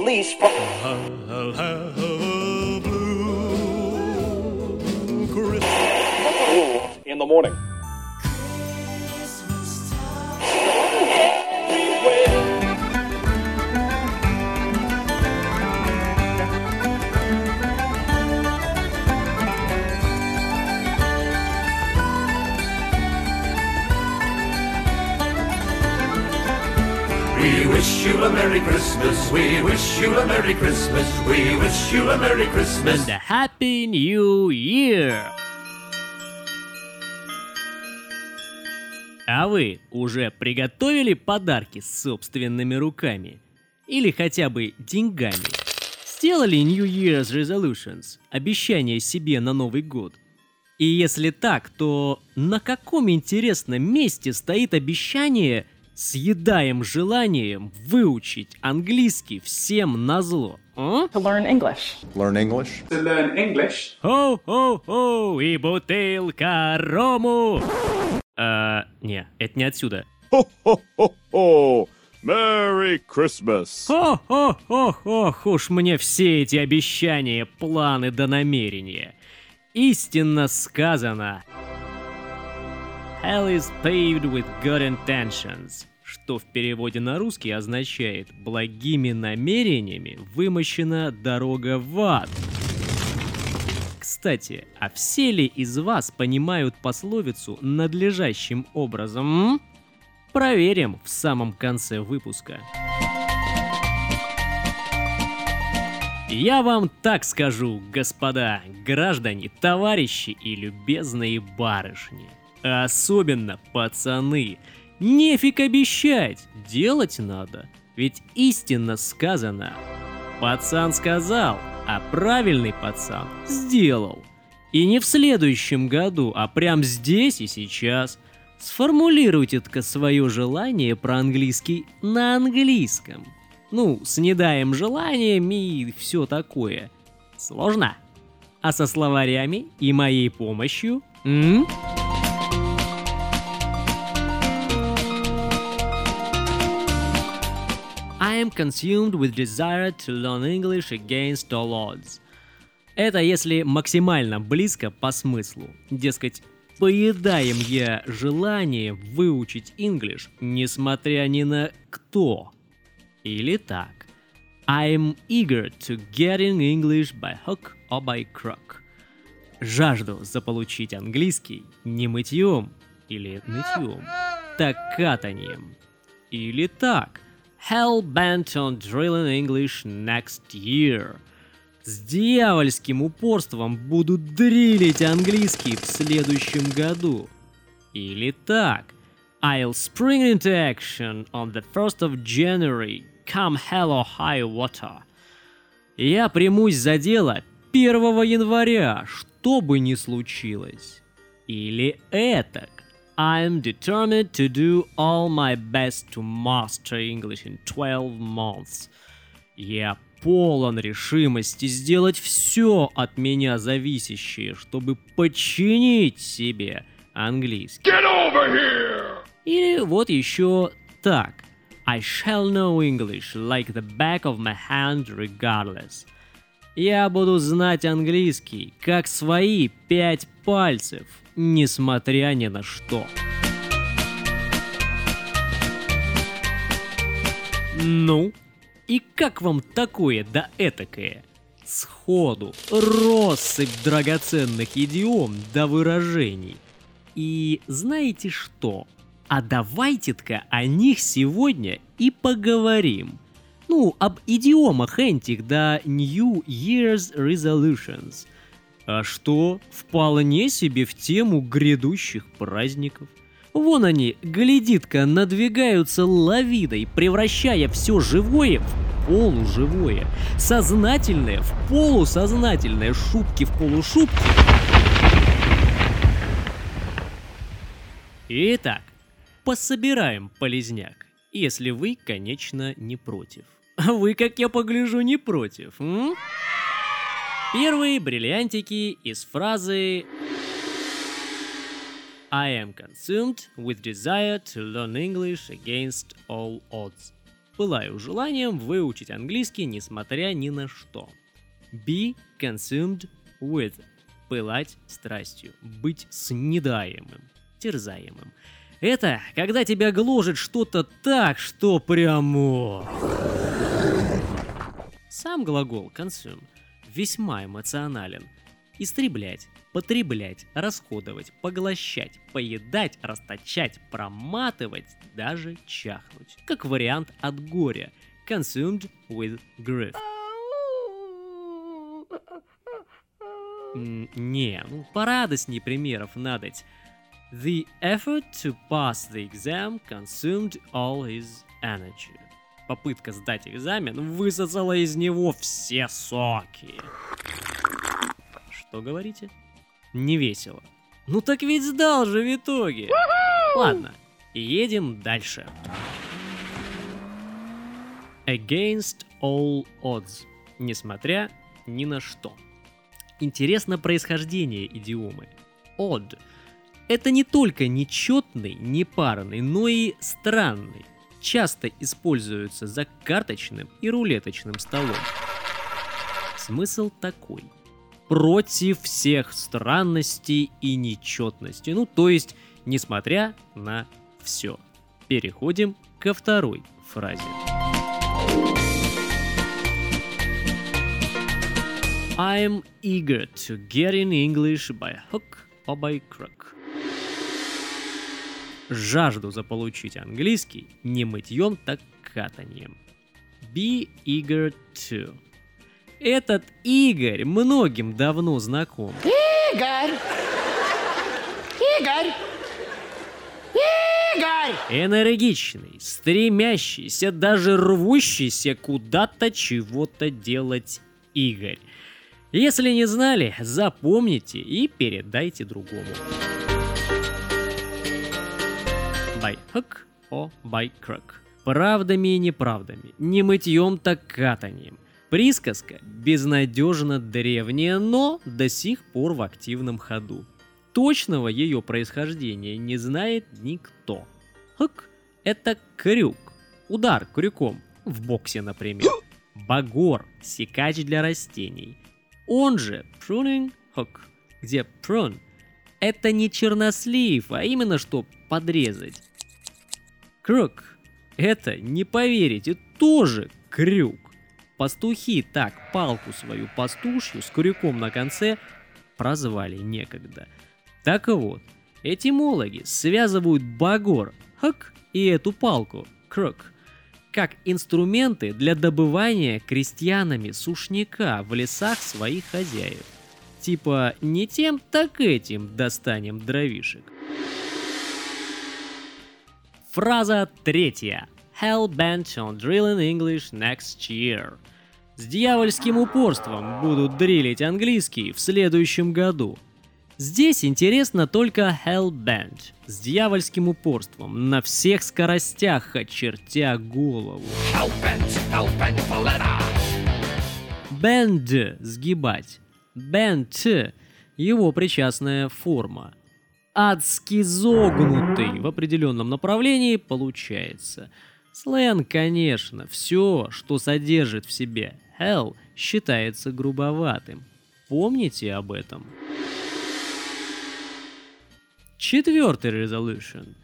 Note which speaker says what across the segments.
Speaker 1: release.
Speaker 2: I'll have a blue Christmas.
Speaker 1: In the morning.
Speaker 3: Christmas. We wish you a Merry Christmas. We wish you a Merry Christmas.
Speaker 4: And a Happy New Year! А вы уже приготовили подарки собственными руками? Или хотя бы деньгами? Сделали New Year's Resolutions, обещания себе на Новый год? И если так, то на каком интересном месте стоит обещание съедаем желанием выучить английский всем назло? А?
Speaker 5: to learn English.
Speaker 6: Learn English?
Speaker 7: to learn English.
Speaker 4: Хо-хо-хо, и бутылка рому! А, не, это не отсюда.
Speaker 8: Ho! Merry Christmas!
Speaker 4: Ох-ох-ох-ох, уж мне все эти обещания, планы да намерения. Истинно сказано. Hell is paved with good intentions, что в переводе на русский означает «благими намерениями вымощена дорога в ад». Кстати, а все ли из вас понимают пословицу надлежащим образом? Проверим в самом конце выпуска. Я вам так скажу, господа, граждане, товарищи и любезные барышни. Особенно пацаны. Нефиг обещать, делать надо. Ведь истинно сказано. Пацан сказал, а правильный пацан сделал. И не в следующем году, а прям здесь и сейчас. Сформулируйте-ка свое желание про английский на английском. Ну, с недаем желаниями и все такое. Сложно? А со словарями и моей помощью? М? I am consumed with desire to learn English against all odds. Это если максимально близко по смыслу. Дескать, поедаем я желание выучить English, несмотря ни на кто. Или так. I'm eager to get in English by hook or by crook. Жажду заполучить английский не мытьем или нытьем, так катанием. Или так. Hell bent on drilling English next year. С дьявольским упорством буду дрилить английский в следующем году. Или так. I'll spring into action on the 1st of January, come hell or high water. Я примусь за дело 1 января, что бы ни случилось. Или этак. I'm determined to do all my best to master English in 12 months. Я полон решимости сделать все от меня зависящее, чтобы подчинить себе английский. Или вот еще так. I shall know English like the back of my hand regardless. Я буду знать английский, как свои пять пальцев, несмотря ни на что. Ну, и как вам такое да этакое? Сходу, россыпь драгоценных идиом да выражений. И знаете что? А давайте-ка о них сегодня и поговорим. Ну, об идиомах этих да New Year's Resolutions. А что, вполне себе в тему грядущих праздников. Вон они, глядит-ка, надвигаются лавиной, превращая все живое в полуживое, сознательное в полусознательное, шутки в полушутки. Итак, пособираем полезняк, если вы, конечно, не против. А вы, как я погляжу, не против, м? Первые бриллиантики из фразы I am consumed with desire to learn English against all odds. пылаю желанием выучить английский, несмотря ни на что. Be consumed with. Пылать страстью. Быть снедаемым. Терзаемым. Это когда тебя гложет что-то так, что прямо... Сам глагол consume весьма эмоционален. Истреблять, потреблять, расходовать, поглощать, поедать, расточать, проматывать, даже чахнуть. Как вариант от горя. Consumed with grief. Не, ну порадостней примеров надоть. The effort to pass the exam consumed all his energy. Попытка сдать экзамен высосала из него все соки. Что говорите? Не весело. Ну так ведь сдал же в итоге. Ладно, едем дальше. Against all odds. Несмотря ни на что. Интересно происхождение идиомы. Odd. Это не только нечетный, непарный, но и странный. Часто используется за карточным и рулеточным столом. Смысл такой. Против всех странностей и нечетности. Ну, то есть, несмотря на все. Переходим ко второй фразе. I'm eager to get in English by hook or by crook. Жажду заполучить английский не мытьем, так катанием. Be eager to. Этот Игорь многим давно знаком.
Speaker 1: Игорь! Игорь! Игорь!
Speaker 4: Энергичный, стремящийся, даже рвущийся куда-то чего-то делать Игорь. Если не знали, запомните и передайте другому. By hook or by crook. Правдами и неправдами, не мытьем, так катанием. Присказка безнадежно древняя, но до сих пор в активном ходу. Точного ее происхождения не знает никто. Хук – это крюк, удар крюком, в боксе, например. Багор – секач для растений. Он же pruning hook, где prune – это не чернослив, а именно что подрезать. Круг – это, не поверите, тоже крюк. Пастухи так палку свою пастушью с крюком на конце прозвали некогда. Так вот, этимологи связывают багор, хак, и эту палку, круг, как инструменты для добывания крестьянами сушняка в лесах своих хозяев. Типа не тем, так этим достанем дровишек. Фраза третья. Hell bent on drilling English next year. С дьявольским упорством будут дрилить английский в следующем году. Здесь интересно только Hellbent с дьявольским упорством на всех скоростях, очертя голову.
Speaker 3: Hellbent, hellbent for leather.
Speaker 4: Bend – сгибать. Bent – его причастная форма. Адски зогнутый в определенном направлении получается. Сленг, конечно, все, что содержит в себе hell, считается грубоватым. Помните об этом. Четвертый resolution.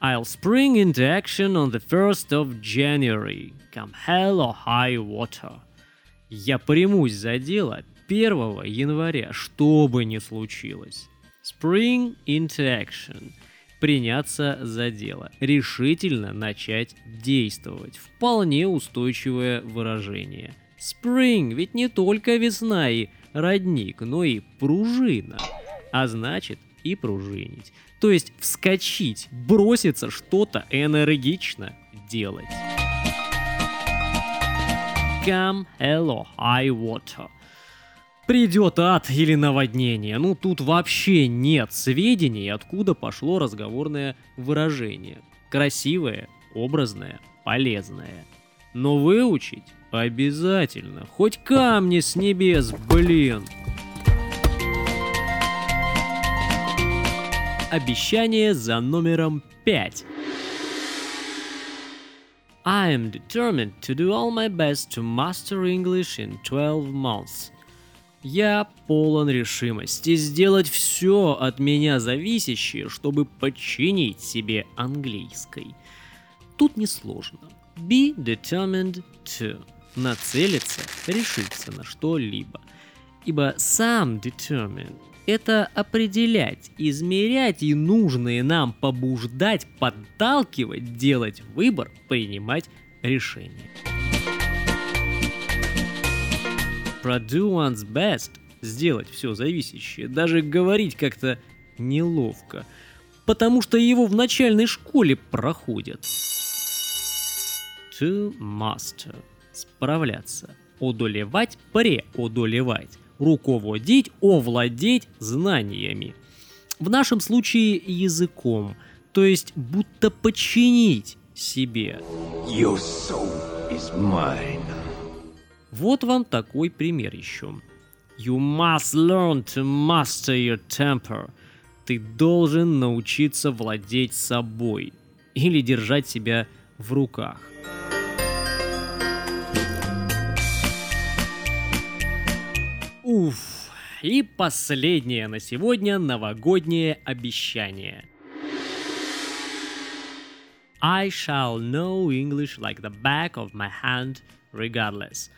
Speaker 4: I'll spring into action on the 1st of January, come hell or high water. Я примусь за дело 1 января, что бы ни случилось. Spring into action. Приняться за дело. Решительно начать действовать. Вполне устойчивое выражение. Spring ведь не только весна и родник, но и пружина. А значит и пружинить. То есть вскочить, броситься что-то энергично делать. Come hello high water. Придет ад или наводнение. Ну тут вообще нет сведений, откуда пошло разговорное выражение. Красивое, образное, полезное. Но выучить обязательно. Хоть камни с небес, блин. Обещание за номером 5. I am determined to do all my best to master English in 12 months. Я полон решимости сделать все от меня зависящее, чтобы подчинить себе английской. Тут несложно. Be determined to. Нацелиться, решиться на что-либо. Ибо сам determined – это определять, измерять и нужные нам побуждать, подталкивать, делать выбор, принимать решение. Про do one's best – сделать все зависящее, даже говорить как-то неловко, потому что его в начальной школе проходят. To master – справляться, одолевать, преодолевать, руководить, овладеть знаниями. В нашем случае языком, то есть будто подчинить себе.
Speaker 1: Your soul is mine.
Speaker 4: Вот вам такой пример еще. You must learn to master your temper. Ты должен научиться владеть собой или держать себя в руках. Уф. И последнее на сегодня новогоднее обещание. I shall know English like the back of my hand regardless.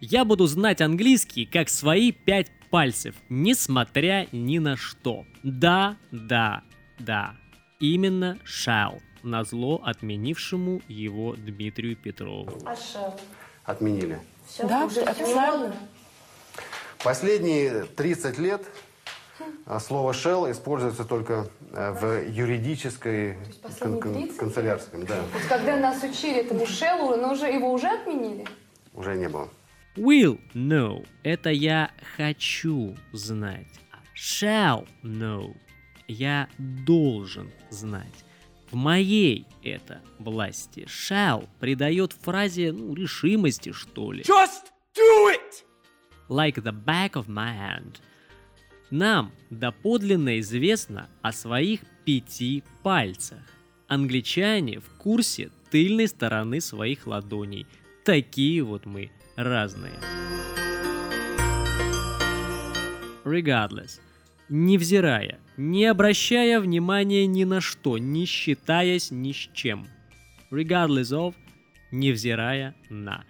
Speaker 4: Я буду знать английский как свои пять пальцев, несмотря ни на что. Да, да, да. Именно shall, на зло отменившему его Дмитрию Петрову.
Speaker 5: А?
Speaker 6: Отменили.
Speaker 5: Все,
Speaker 7: Да,
Speaker 5: уже
Speaker 7: официально.
Speaker 6: Последние 30 лет а, слово shell используется только э, в юридической кан- кан-
Speaker 5: 30
Speaker 6: канцелярском. Да,
Speaker 5: Вот когда нас учили этому шелу, но уже его уже отменили?
Speaker 6: уже не было.
Speaker 4: Will know – это я хочу знать. Shall know – я должен знать. В моей это власти. Shall придает фразе ну, решимости, что ли.
Speaker 1: Just do it!
Speaker 4: like the back of my hand. Нам доподлинно известно о своих пяти пальцах. Англичане в курсе тыльной стороны своих ладоней. Такие вот мы разные. Regardless. Невзирая, не обращая внимания ни на что, не считаясь ни с чем. Regardless of, невзирая на.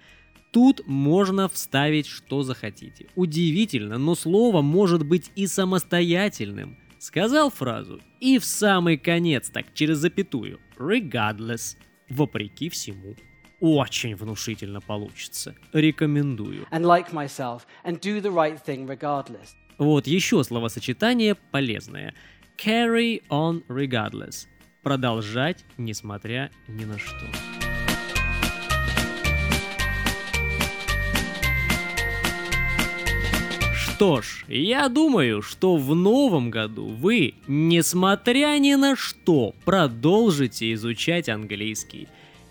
Speaker 4: Тут можно вставить что захотите. Удивительно, но слово может быть и самостоятельным. Сказал фразу и в самый конец, так через запятую. Regardless. Вопреки всему. Очень внушительно получится. Рекомендую.
Speaker 7: and like myself and do the right thing regardless.
Speaker 4: Вот еще словосочетание полезное. Carry on regardless. Продолжать, несмотря ни на что. Что ж, я думаю, что в новом году вы, несмотря ни на что, продолжите изучать английский.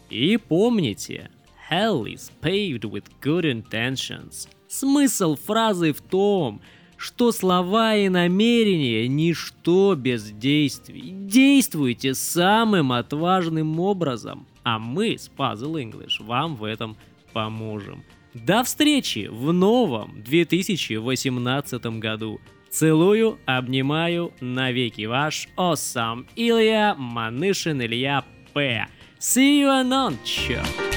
Speaker 4: И помните, hell is paved with good intentions. Смысл фразы в том, что слова и намерения – ничто без действий. Действуйте самым отважным образом, а мы с Puzzle English вам в этом поможем. До встречи в новом 2018 году. Целую, обнимаю, навеки ваш Осам Илья Манышин Илья П. See you on Nant Show.